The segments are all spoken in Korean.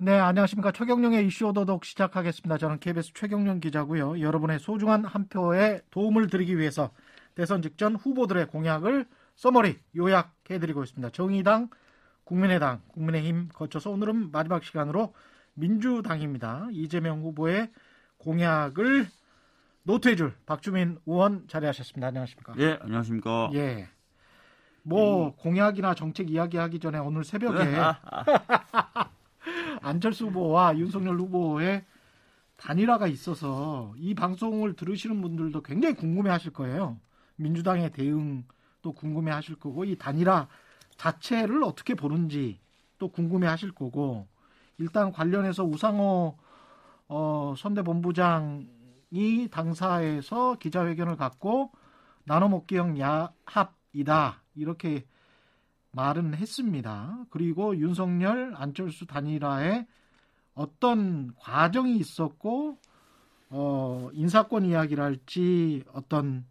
네, 안녕하십니까. 최경령의 이슈 오도독 시작하겠습니다. 저는 KBS 최경령 기자고요. 여러분의 소중한 한 표에 도움을 드리기 위해서 대선 직전 후보들의 공약을 써머리 요약해드리고 있습니다. 정의당, 국민의당, 국민의힘 거쳐서 오늘은 마지막 시간으로 민주당입니다. 이재명 후보의 공약을 노트해줄 박주민 의원 자리하셨습니다. 안녕하십니까? 예, 안녕하십니까? 예. 뭐 음. 공약이나 정책 이야기하기 전에 오늘 새벽에 안철수 후보와 윤석열 후보의 단일화가 있어서 이 방송을 들으시는 분들도 굉장히 궁금해 하실 거예요. 민주당의 대응도 궁금해 하실 거고 이 단일화 자체를 어떻게 보는지 또 궁금해 하실 거고 일단 관련해서 우상호 어, 선대본부장이 당사에서 기자회견을 갖고 나눠먹기형 야합이다 이렇게 말은 했습니다. 그리고 윤석열 안철수 단일화에 어떤 과정이 있었고 어, 인사권 이야기를 할지 어떤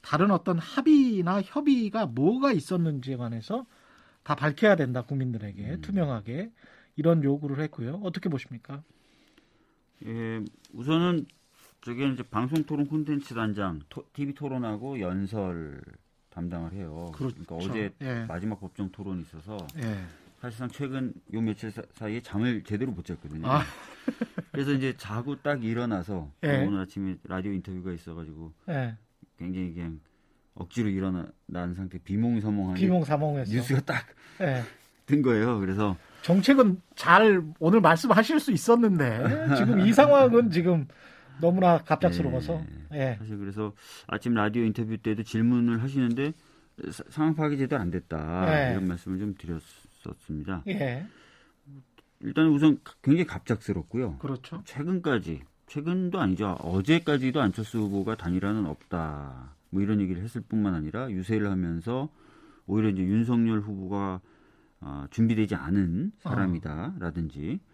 다른 어떤 합의나 협의가 뭐가 있었는지에 관해서 다 밝혀야 된다 국민들에게 음. 투명하게 이런 요구를 했고요. 어떻게 보십니까? 예, 우선은 저게 이제 방송 토론 콘텐츠 단장 토, TV 토론하고 연설 담당을 해요. 그렇죠. 그러니까 어제 예. 마지막 법정 토론이 있어서 예. 사실상 최근 요 며칠 사, 이에 잠을 제대로 못 잤거든요. 아. 그래서 이제 자고 딱 일어나서 예. 오늘 아침에 라디오 인터뷰가 있어가지고 예. 굉장히 그냥 억지로 일어난 상태 비몽사몽한 비몽사몽했어. 뉴스가 딱든 예. 거예요. 그래서 정책은 잘 오늘 말씀하실 수 있었는데 지금 이 상황은 지금 너무나 갑작스러워서. 네. 예. 사실 그래서 아침 라디오 인터뷰 때도 질문을 하시는데 상황 파악이 제대로 안 됐다 예. 이런 말씀을 좀 드렸었습니다. 예. 일단 우선 굉장히 갑작스럽고요. 그렇죠. 최근까지 최근도 아니죠. 어제까지도 안철수 후보가 단일화는 없다. 뭐 이런 얘기를 했을 뿐만 아니라 유세를 하면서 오히려 이제 윤석열 후보가 어, 준비되지 않은 사람이다라든지 어,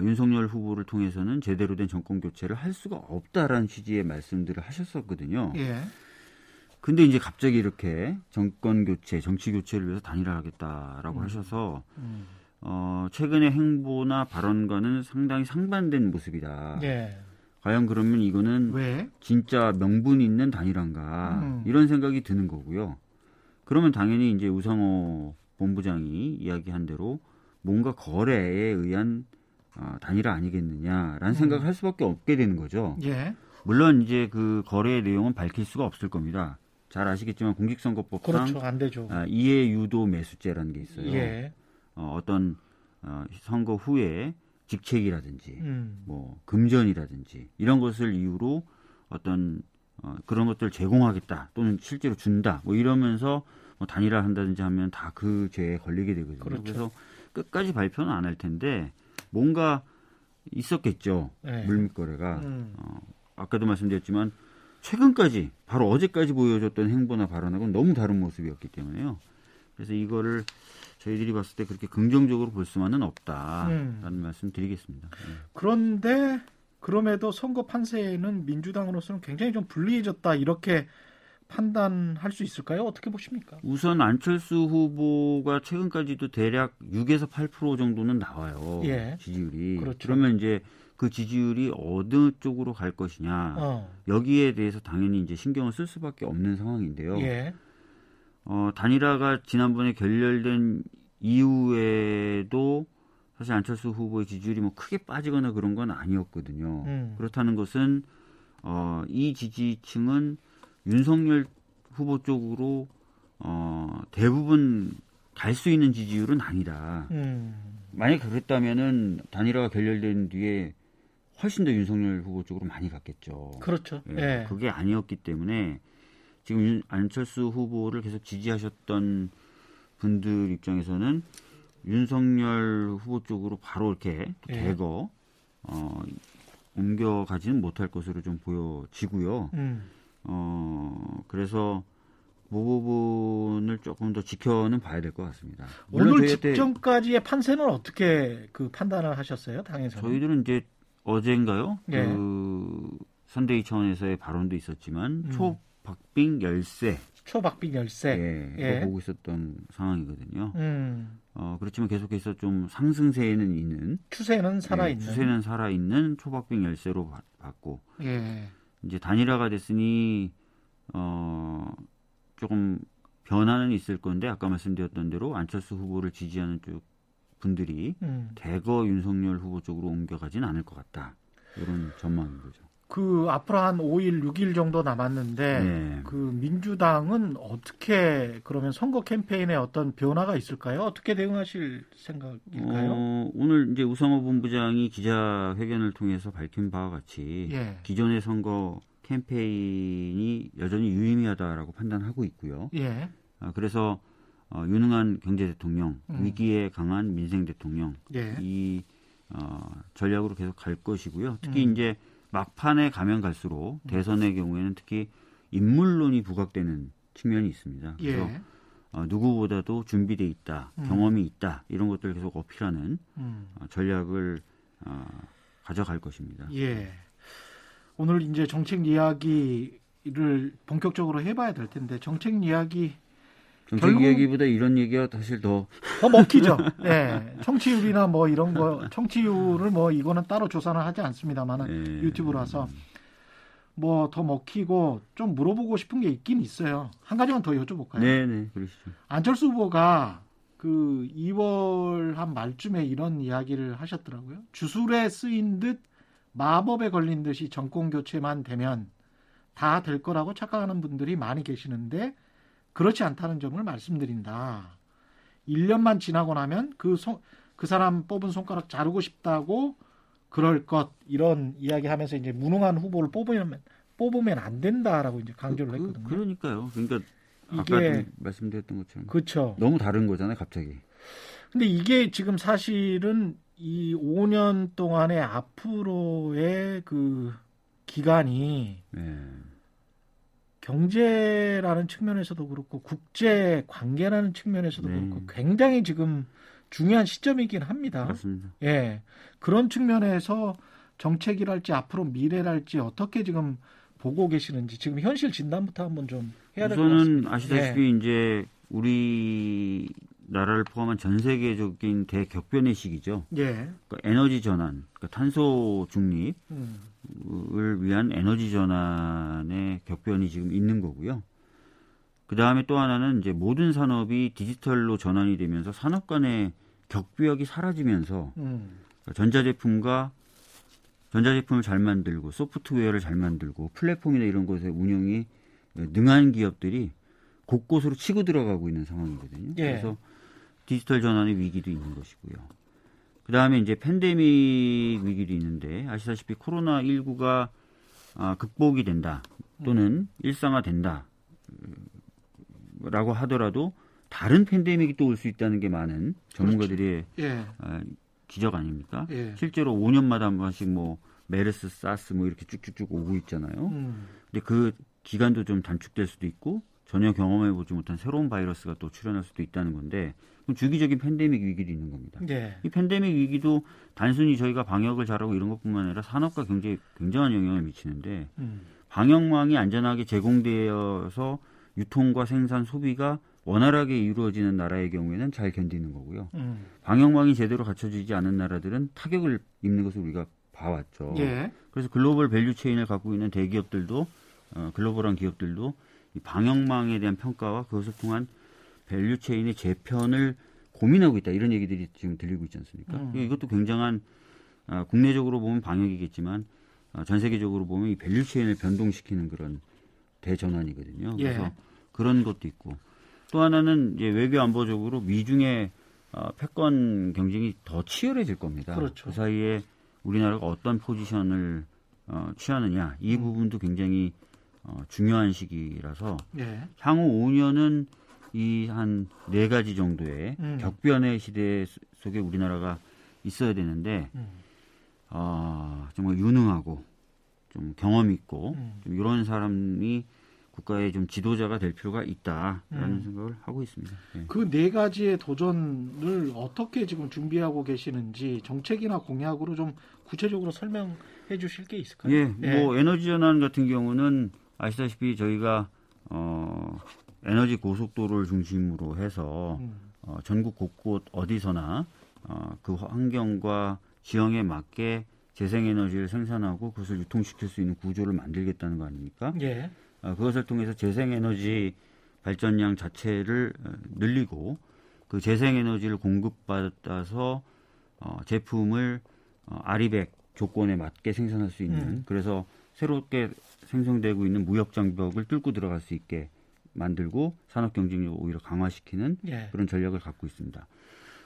윤석열 후보를 통해서는 제대로 된 정권 교체를 할 수가 없다라는 취지의 말씀들을 하셨었거든요. 예. 근데 이제 갑자기 이렇게 정권 교체, 정치 교체를 위해서 단일화하겠다라고 음. 하셔서 음. 어, 최근의 행보나 발언과는 상당히 상반된 모습이다. 예. 과연 그러면 이거는 왜? 진짜 명분 있는 단일화인가 음. 이런 생각이 드는 거고요. 그러면 당연히 이제 우상호 본부장이 이야기한 대로 뭔가 거래에 의한 어, 단일화 아니겠느냐라는 음. 생각을 할 수밖에 없게 되는 거죠. 예. 물론 이제 그 거래의 내용은 밝힐 수가 없을 겁니다. 잘 아시겠지만 공직선거법상 그렇죠. 안 되죠. 아, 이해 유도 매수죄라는 게 있어요. 예. 어, 어떤 어, 선거 후에 직책이라든지 음. 뭐 금전이라든지 이런 것을 이유로 어떤 어, 그런 것들을 제공하겠다 또는 실제로 준다 뭐 이러면서 뭐 단일화 한다든지 하면 다 그 죄에 걸리게 되거든요. 그렇죠. 그래서 끝까지 발표는 안 할 텐데 뭔가 있었겠죠. 네. 물밑거래가. 음. 어, 아까도 말씀드렸지만 최근까지 바로 어제까지 보여줬던 행보나 발언하고는 너무 다른 모습이었기 때문에요. 그래서 이거를 저희들이 봤을 때 그렇게 긍정적으로 볼 수만은 없다라는 음. 말씀 드리겠습니다. 네. 그런데 그럼에도 선거 판세는 민주당으로서는 굉장히 좀 불리해졌다 이렇게 판단할 수 있을까요? 어떻게 보십니까? 우선 안철수 후보가 최근까지도 대략 6에서 8% 정도는 나와요. 예. 지지율이. 그렇죠. 그러면 이제 그 지지율이 어느 쪽으로 갈 것이냐. 어. 여기에 대해서 당연히 이제 신경을 쓸 수밖에 없는 상황인데요. 예. 어, 단일화가 지난번에 결렬된 이후에도 사실 안철수 후보의 지지율이 뭐 크게 빠지거나 그런 건 아니었거든요. 음. 그렇다는 것은 어, 이 지지층은 윤석열 후보 쪽으로 어, 대부분 갈 수 있는 지지율은 아니다. 음. 만약 그랬다면은 단일화가 결렬된 뒤에 훨씬 더 윤석열 후보 쪽으로 많이 갔겠죠. 그렇죠. 예, 예. 그게 아니었기 때문에 지금 윤, 안철수 후보를 계속 지지하셨던 분들 입장에서는 윤석열 후보 쪽으로 바로 이렇게 예. 대거 어, 옮겨가지는 못할 것으로 좀 보여지고요. 음. 어, 그래서 그 부분을 조금 더 지켜는 봐야 될 것 같습니다. 오늘 직전까지의 판세는 어떻게 그 판단을 하셨어요, 당에서? 저희들은 이제 어젠가요? 네. 그 선대위 차원에서의 발언도 있었지만 음. 초박빙 열세. 초박빙 열세. 예, 예. 보고 있었던 상황이거든요. 음. 어, 그렇지만 계속해서 좀 상승세에는 있는 추세는 살아있는 예, 추세는 살아있는 초박빙 열세로 바, 봤고 예. 이제 단일화가 됐으니 어, 조금 변화는 있을 건데 아까 말씀드렸던 대로 안철수 후보를 지지하는 쪽 분들이 음. 대거 윤석열 후보 쪽으로 옮겨가진 않을 것 같다. 이런 전망인 거죠. 그 앞으로 한 5일, 6일 정도 남았는데 네. 그 민주당은 어떻게 그러면 선거 캠페인에 어떤 변화가 있을까요? 어떻게 대응하실 생각일까요? 어, 오늘 이제 우상호 본부장이 기자회견을 통해서 밝힌 바와 같이 예. 기존의 선거 캠페인이 여전히 유의미하다라고 판단하고 있고요. 예. 아, 그래서 어, 유능한 경제 대통령, 음. 위기에 강한 민생 대통령 예. 이 어, 전략으로 계속 갈 것이고요. 특히 음. 이제 막판에 가면 갈수록 대선의 경우에는 특히 인물론이 부각되는 측면이 있습니다. 그래서 예. 어, 누구보다도 준비돼 있다, 음. 경험이 있다 이런 것들을 계속 어필하는 음. 어, 전략을 어, 가져갈 것입니다. 예. 오늘 이제 정책 이야기를 본격적으로 해봐야 될 텐데 정책 이야기 정책 결국- 이야기보다 이런 얘기가 사실 더 더 먹히죠. 예. 청취율이나 뭐 이런 거 청취율을 뭐 이거는 따로 조사는 하지 않습니다만은 예, 유튜브라서 뭐 더 먹히고 좀 물어보고 싶은 게 있긴 있어요. 한 가지만 더 여쭤볼까요? 네네 그러시죠. 안철수 후보가 그 2월 한 말쯤에 이런 이야기를 하셨더라고요. 주술에 쓰인 듯 마법에 걸린 듯이 정권 교체만 되면 다 될 거라고 착각하는 분들이 많이 계시는데 그렇지 않다는 점을 말씀드린다. 1년만 지나고 나면 그, 손- 그 사람 뽑은 손가락 자르고 싶다고 그럴 것 이런 이야기 하면서 이제 무능한 후보를 뽑으면 뽑으면 안 된다라고 이제 강조를 그, 했거든요. 그러니까요. 그러니까 아까 이게- 좀 말씀드렸던 것처럼 그렇죠. 너무 다른 거잖아요, 갑자기. 근데 이게 지금 사실은 이 5년 동안의 앞으로의 그 기간이 네. 경제라는 측면에서도 그렇고 국제 관계라는 측면에서도 네. 그렇고 굉장히 지금 중요한 시점이긴 합니다. 맞습니다. 예. 그런 측면에서 정책이랄지 앞으로 미래랄지 어떻게 지금 보고 계시는지 지금 현실 진단부터 한번 좀 해야 될것 우선은 같습니다. 예. 아시다시피 이제 우리 나라를 포함한 전 세계적인 대격변의 시기죠. 예. 그러니까 에너지 전환, 그러니까 탄소 중립을 음. 위한 에너지 전환의 격변이 지금 있는 거고요. 그 다음에 또 하나는 이제 모든 산업이 디지털로 전환이 되면서 산업 간의 격벽이 사라지면서 음. 그러니까 전자제품과 전자제품을 잘 만들고 소프트웨어를 잘 만들고 플랫폼이나 이런 곳의 운영이 능한 기업들이 곳곳으로 치고 들어가고 있는 상황이거든요. 예. 그래서 디지털 전환의 위기도 있는 것이고요. 그 다음에 이제 팬데믹 위기도 있는데 아시다시피 코로나 19가 아, 극복이 된다 또는 일상화된다 음, 라고 하더라도 다른 팬데믹이 또 올 수 있다는 게 많은 전문가들의 예. 아, 기적 아닙니까? 예. 실제로 5년마다 한 번씩 뭐 메르스, 사스 뭐 이렇게 쭉쭉쭉 오고 있잖아요. 음. 근데 그 기간도 좀 단축될 수도 있고 전혀 경험해 보지 못한 새로운 바이러스가 또 출현할 수도 있다는 건데 주기적인 팬데믹 위기도 있는 겁니다. 예. 이 팬데믹 위기도 단순히 저희가 방역을 잘하고 이런 것뿐만 아니라 산업과 경제에 굉장한 영향을 미치는데 음. 방역망이 안전하게 제공되어서 유통과 생산, 소비가 원활하게 이루어지는 나라의 경우에는 잘 견디는 거고요. 음. 방역망이 제대로 갖춰지지 않은 나라들은 타격을 입는 것을 우리가 봐왔죠. 예. 그래서 global value chain을 갖고 있는 대기업들도 어, 글로벌한 기업들도 이 방역망에 대한 평가와 그것을 통한 value chain의 재편을 고민하고 있다 이런 얘기들이 지금 들리고 있지 않습니까? 음. 이것도 굉장한 아, 국내적으로 보면 방역이겠지만 아, 전 세계적으로 보면 이 value chain을 변동시키는 그런 대전환이거든요. 예. 그래서 그런 것도 있고 또 하나는 이제 외교 안보적으로 미중의 어, 패권 경쟁이 더 치열해질 겁니다. 그렇죠. 그 사이에 우리나라가 어떤 포지션을 어, 취하느냐 이 음. 부분도 굉장히 어, 중요한 시기라서 예. 향후 5년은 이 한 네 가지 정도의 음. 격변의 시대 속에 우리나라가 있어야 되는데 음. 어, 정말 유능하고 좀 경험 있고 음. 좀 이런 사람이 국가의 좀 지도자가 될 필요가 있다라는 음. 생각을 하고 있습니다. 예. 그네 가지의 도전을 어떻게 지금 준비하고 계시는지 정책이나 공약으로 좀 구체적으로 설명해 주실 게 있을까요? 예, 뭐 에너지 전환 같은 경우는 아시다시피 저희가 어, 에너지 고속도로를 중심으로 해서 음. 어, 전국 곳곳 어디서나 어, 그 환경과 지형에 맞게 재생에너지를 생산하고 그것을 유통시킬 수 있는 구조를 만들겠다는 거 아닙니까? 예. 어, 그것을 통해서 재생에너지 발전량 자체를 어, 늘리고 그 재생에너지를 공급받아서 어, 제품을 어, 아리백 조건에 맞게 생산할 수 있는 음. 그래서 새롭게 생성되고 있는 무역 장벽을 뚫고 들어갈 수 있게 만들고 산업 경쟁력을 오히려 강화시키는 예. 그런 전략을 갖고 있습니다.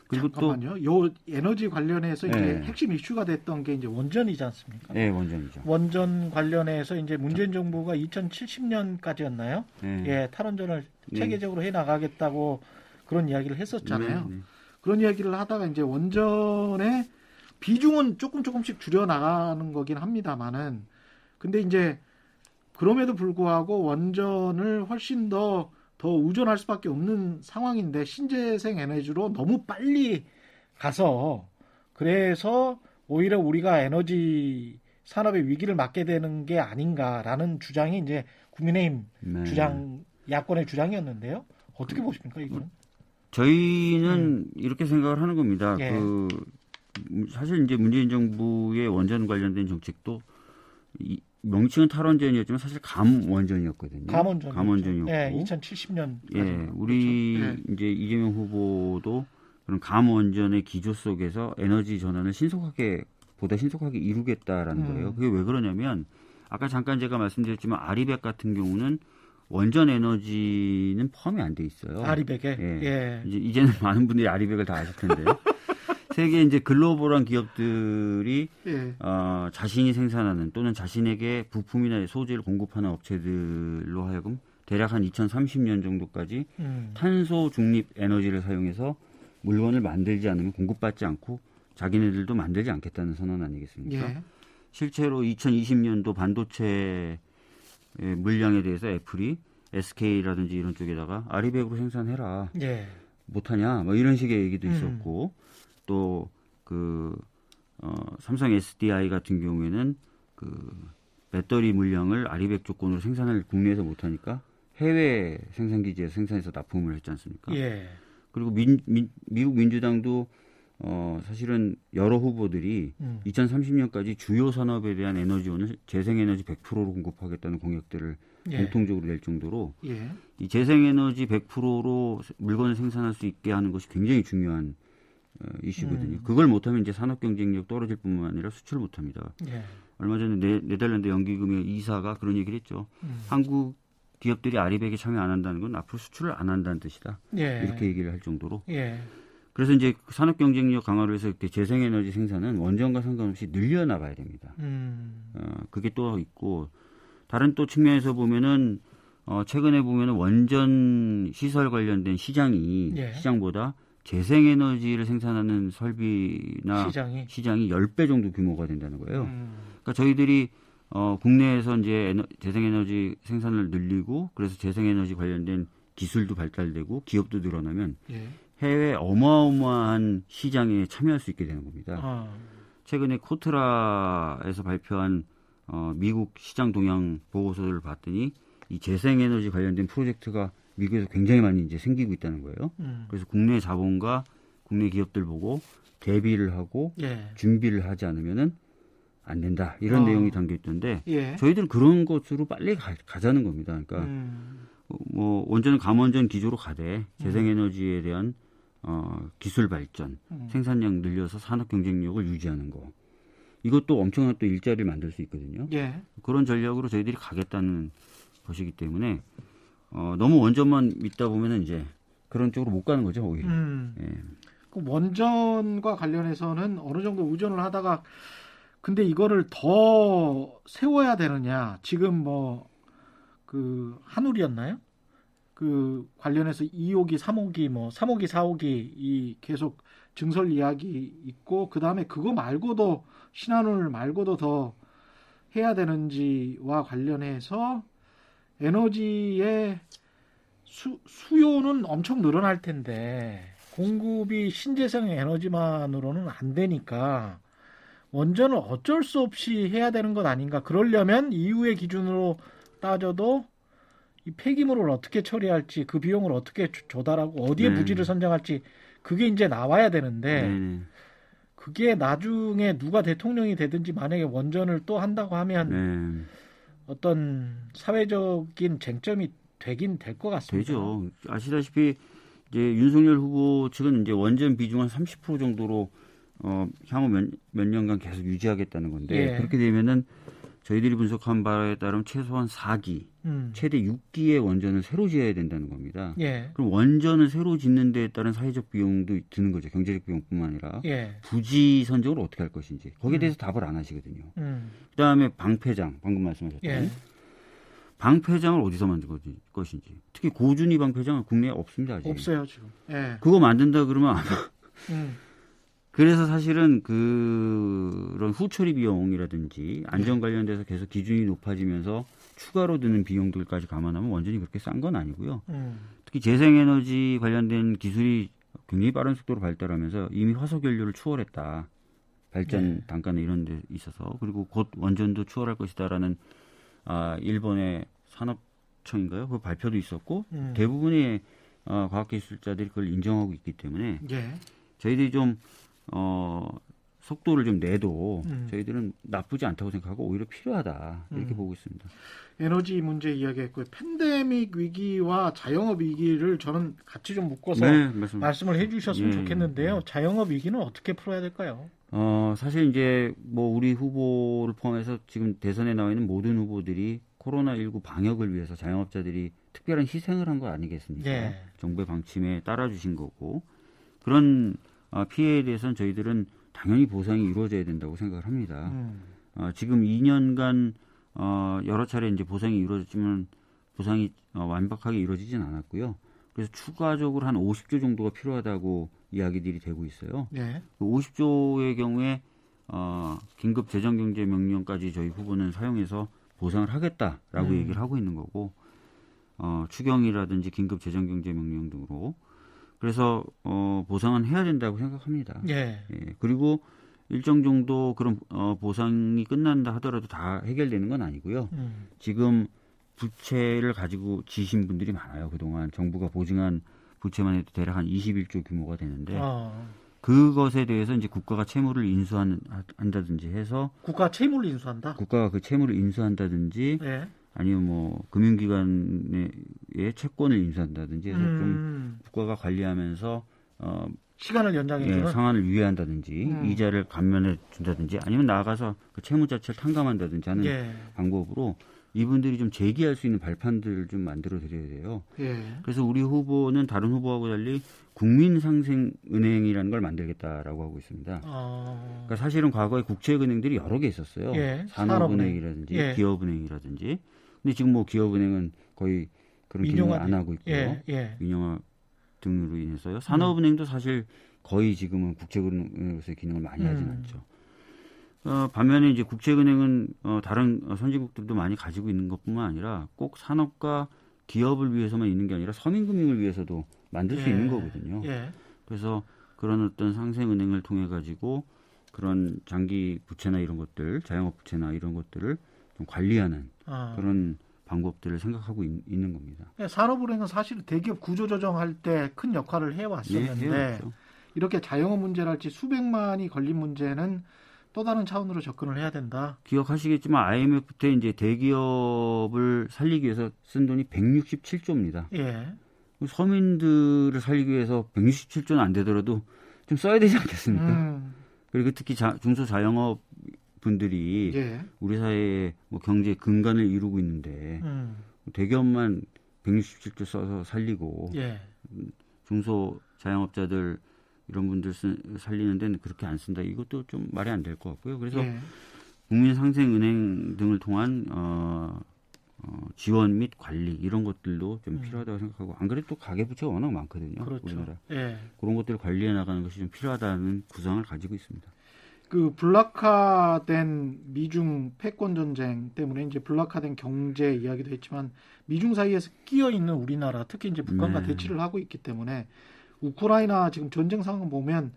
그리고 잠깐만요. 요 에너지 관련해서 이제 네. 핵심 이슈가 됐던 게 이제 원전이지 않습니까? 또 네, 원전이죠. 원전 관련해서 이제 문재인 정부가 2070년까지였나요? 네. 예, 탈원전을 네. 체계적으로 해 나가겠다고 그런 이야기를 했었잖아요. 네, 네. 그런 이야기를 하다가 이제 원전의 비중은 조금 조금씩 줄여 나가는 거긴 합니다만은 근데 이제 그럼에도 불구하고 원전을 훨씬 더 더 우전할 수밖에 없는 상황인데 신재생 에너지로 너무 빨리 가서 그래서 오히려 우리가 에너지 산업의 위기를 맞게 되는 게 아닌가라는 주장이 이제 국민의힘 네. 주장 야권의 주장이었는데요. 어떻게 보십니까 이거는? 저희는 이렇게 생각을 하는 겁니다. 음. 예. 그 사실 이제 문재인 정부의 원전 관련된 정책도 이, 명칭은 탈원전이었지만 사실 감원전이었거든요. 감원전 감원전이었고. 예, 2070년 예, 우리 그렇죠. 이제 이재명 후보도 그런 감원전의 기조 속에서 에너지 전환을 신속하게 보다 신속하게 이루겠다라는 음. 거예요. 그게 왜 그러냐면 아까 잠깐 제가 말씀드렸지만 아리백 같은 경우는 원전 에너지는 포함이 안 돼 있어요. 아리백에 예. 예. 이제 이제는 많은 분들이 아리백을 다 아실 텐데요. 세계 이제 글로벌한 기업들이 예. 어, 자신이 생산하는 또는 자신에게 부품이나 소재를 공급하는 업체들로 하여금 대략 한 2030년 정도까지 음. 탄소 중립 에너지를 사용해서 물건을 만들지 않으면 공급받지 않고 자기네들도 만들지 않겠다는 선언 아니겠습니까? 예. 실제로 2020년도 반도체 물량에 대해서 애플이 SK라든지 이런 쪽에다가 아리백으로 생산해라. 예. 못하냐 뭐 이런 식의 얘기도 음. 있었고 또그 어, 삼성 SDI 같은 경우에는 그 배터리 물량을 아리백 조건으로 생산을 국내에서 못하니까 해외 생산 기지에서 생산해서 납품을 했지 않습니까? 예. 그리고 민, 민, 미국 민주당도 어, 사실은 여러 후보들이 음. 2030년까지 주요 산업에 대한 에너지원을 재생에너지 100%로 공급하겠다는 공약들을 예. 공통적으로 낼 정도로 예. 이 재생에너지 100%로 물건을 생산할 수 있게 하는 것이 굉장히 중요한 어, 이슈거든요. 음. 그걸 못하면 이제 산업 경쟁력 떨어질 뿐만 아니라 수출 못합니다. 예. 얼마 전에 네, 네덜란드 연기금의 이사가 그런 얘기를 했죠. 음. 한국 기업들이 아리백에 참여 안 한다는 건 앞으로 수출을 안 한다는 뜻이다. 예. 이렇게 얘기를 할 정도로. 예. 그래서 이제 산업 경쟁력 강화를 해서 이렇게 재생에너지 생산은 원전과 상관없이 늘려나가야 됩니다. 음. 어, 그게 또 있고 다른 또 측면에서 보면은 어, 최근에 보면은 원전 시설 관련된 시장이 예. 시장보다 재생에너지를 생산하는 설비나 시장이 시장이 10배 정도 규모가 된다는 거예요. 음. 그러니까 저희들이 어, 국내에서 이제 에너, 재생에너지 생산을 늘리고 그래서 재생에너지 관련된 기술도 발달되고 기업도 늘어나면 예. 해외 어마어마한 시장에 참여할 수 있게 되는 겁니다. 아. 최근에 코트라에서 발표한 어, 미국 시장 동향 보고서를 봤더니 이 재생에너지 관련된 프로젝트가 미국에서 굉장히 많이 이제 생기고 있다는 거예요. 음. 그래서 국내 자본과 국내 기업들 보고 대비를 하고 예. 준비를 하지 않으면은 안 된다 이런 아. 내용이 담겨 있던데 예. 저희들은 그런 것으로 빨리 가, 자는 겁니다. 그러니까 음. 어, 뭐 원전은 감원전 기조로 가되 재생에너지에 대한 어, 기술 발전, 음. 생산량 늘려서 산업 경쟁력을 유지하는 거. 이것도 엄청난 또 일자리를 만들 수 있거든요. 예. 그런 전략으로 저희들이 가겠다는 것이기 때문에 어, 너무 원전만 믿다 보면은 이제 그런 쪽으로 못 가는 거죠 오히려. 음. 예. 그 원전과 관련해서는 어느 정도 우전을 하다가 근데 이거를 더 세워야 되느냐 지금 뭐 그 한울이었나요? 그 관련해서 2호기, 3호기, 뭐 3호기, 4호기 이 계속 증설 이야기 있고 그 다음에 그거 말고도 신한울 말고도 더 해야 되는지와 관련해서 에너지의 수, 수요는 엄청 늘어날 텐데 공급이 신재생 에너지만으로는 안 되니까 원전을 어쩔 수 없이 해야 되는 것 아닌가. 그러려면 이후의 기준으로 따져도 이 폐기물을 어떻게 처리할지 그 비용을 어떻게 조달하고 어디에 네. 부지를 선정할지 그게 이제 나와야 되는데 네네. 그게 나중에 누가 대통령이 되든지 만약에 원전을 또 한다고 하면 네. 어떤 사회적인 쟁점이 되긴 될 것 같습니다. 되죠. 아시다시피 이제 윤석열 후보 측은 이제 원전 비중 한30% 정도로 어, 향후 몇, 몇 년간 계속 유지하겠다는 건데 예. 그렇게 되면은 저희들이 분석한 바에 따르면 최소한 4기, 음. 최대 6기의 원전을 새로 지어야 된다는 겁니다. 예. 그럼 원전을 새로 짓는 데에 따른 사회적 비용도 드는 거죠. 경제적 비용뿐만 아니라 예. 부지 선정을 어떻게 할 것인지 거기에 대해서 답을 안 하시거든요. 음. 그다음에 방패장 방금 말씀하셨던 예. 방패장을 어디서 만들 것인지 특히 고준위 방패장은 국내에 없습니다 아직. 없어요 지금. 예. 그거 만든다 그러면 아마 음. 그래서 사실은 그런 후처리 비용이라든지 안전 관련돼서 계속 기준이 높아지면서 추가로 드는 비용들까지 감안하면 원전이 그렇게 싼 건 아니고요. 음. 특히 재생에너지 관련된 기술이 굉장히 빠른 속도로 발달하면서 이미 화석연료를 추월했다. 발전 네. 단가는 이런 데 있어서 그리고 곧 원전도 추월할 것이다라는 아, 일본의 산업청인가요? 그 발표도 있었고 음. 대부분의 어, 과학기술자들이 그걸 인정하고 있기 때문에 예. 저희들이 좀 어, 속도를 좀 내도 음. 저희들은 나쁘지 않다고 생각하고 오히려 필요하다 이렇게 음. 보고 있습니다. 에너지 문제 이야기했고요. 팬데믹 위기와 자영업 위기를 저는 같이 좀 묶어서 네, 말씀. 말씀을 해주셨으면 예. 좋겠는데요. 자영업 위기는 어떻게 풀어야 될까요? 어, 사실 이제 뭐 우리 후보를 포함해서 지금 대선에 나와 있는 모든 후보들이 코로나 19 방역을 위해서 자영업자들이 특별한 희생을 한 거 아니겠습니까? 예. 정부의 방침에 따라주신 거고 그런 어, 피해에 대해서는 저희들은 당연히 보상이 이루어져야 된다고 생각을 합니다. 음. 어, 지금 2년간 어, 여러 차례 이제 보상이 이루어졌지만 보상이 어, 완벽하게 이루어지진 않았고요. 그래서 추가적으로 한 50조 정도가 필요하다고 이야기들이 되고 있어요. 예. 그 50조의 경우에 어, 긴급 재정경제 명령까지 저희 후보는 사용해서 보상을 하겠다라고 음. 얘기를 하고 있는 거고 어, 추경이라든지 긴급 재정경제 명령 등으로 그래서 어, 보상은 해야 된다고 생각합니다. 예. 예, 그리고 일정 정도 그런 어, 보상이 끝난다 하더라도 다 해결되는 건 아니고요. 음. 지금 부채를 가지고 지신 분들이 많아요. 그동안 정부가 보증한 부채만 해도 대략 한 21조 규모가 되는데 어, 그것에 대해서 이제 국가가 채무를 인수한다든지 해서 국가 채무를 인수한다. 국가가 그 채무를 인수한다든지 예. 아니면 뭐 금융기관의 채권을 인수한다든지 해서 좀 음. 국가가 관리하면서 어, 시간을 예, 연장해 주는. 상환을 유예한다든지 음. 이자를 감면해 준다든지 아니면 나아가서 그 채무 자체를 탕감한다든지 하는 예. 방법으로 이분들이 좀 제기할 수 있는 발판들을 좀 만들어 드려야 돼요. 예. 그래서 우리 후보는 다른 후보하고 달리 국민상생은행이라는 걸 만들겠다라고 하고 있습니다. 어, 그러니까 사실은 과거에 국책은행들이 여러 개 있었어요. 예, 산업은행이라든지 산업은행. 예. 기업은행이라든지. 근데 지금 뭐 기업은행은 거의 그런 기능을 안 하고 있고요. 예. 예. 민영화 등으로 인해서요. 산업은행도 사실 거의 지금은 국책은행으로서의 기능을 많이 하진 음. 않죠. 어, 반면에 이제 국책은행은 어, 다른 어, 선진국들도 많이 가지고 있는 것뿐만 아니라 꼭 산업과 기업을 위해서만 있는 게 아니라 서민금융을 위해서도 만들 수 예. 있는 거거든요. 예. 그래서 그런 어떤 상생은행을 통해 가지고 그런 장기 부채나 이런 것들, 자영업 부채나 이런 것들을 좀 관리하는 아. 그런 방법들을 생각하고 있, 는 겁니다. 예, 산업은행은 사실 대기업 구조 조정할 때 큰 역할을 예, 해왔었는데 해왔죠. 이렇게 자영업 문제랄지 수백만이 걸린 문제는 또 다른 차원으로 접근을 해야 된다. 기억하시겠지만 IMF 때 이제 대기업을 살리기 위해서 쓴 돈이 167조입니다. 예. 서민들을 살리기 위해서 167조는 안 되더라도 좀 써야 되지 않겠습니까? 음, 그리고 특히 자- 중소자영업 분들이 예. 우리 사회의 뭐 경제 근간을 이루고 있는데 음, 대기업만 167조 써서 살리고 예. 중소 자영업자들 이런 분들 쓰, 살리는 데는 그렇게 안 쓴다. 이것도 좀 말이 안 될 것 같고요. 그래서 예. 국민상생은행 등을 통한 어, 어, 지원 및 관리 이런 것들도 좀 음. 필요하다고 생각하고 안 그래도 가계부채가 워낙 많거든요. 그렇죠. 우리나라 예. 그런 것들을 관리해 나가는 것이 좀 필요하다는 구상을 가지고 있습니다. 그 블락화된 미중 패권 전쟁 때문에 이제 블락화된 경제 이야기도 했지만 미중 사이에서 끼어 있는 우리나라 특히 이제 북한과 네. 대치를 하고 있기 때문에 우크라이나 지금 전쟁 상황 보면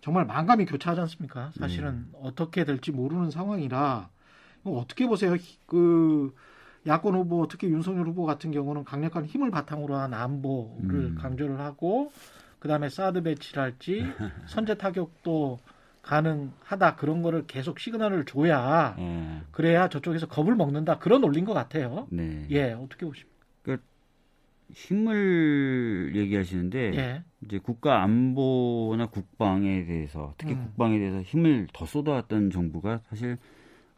정말 만감이 교차하지 않습니까? 사실은 네. 어떻게 될지 모르는 상황이라 어떻게 보세요? 그 야권 후보 특히 윤석열 후보 같은 경우는 강력한 힘을 바탕으로 한 안보를 음. 강조를 하고 그다음에 사드 배치를 할지 선제 타격도 가능하다 그런 거를 계속 시그널을 줘야 예. 그래야 저쪽에서 겁을 먹는다 그런 논리인 것 같아요. 네. 예, 어떻게 보십니까? 힘을 얘기하시는데 예, 이제 국가 안보나 국방에 대해서 특히 음. 국방에 대해서 힘을 더 쏟아왔던 정부가 사실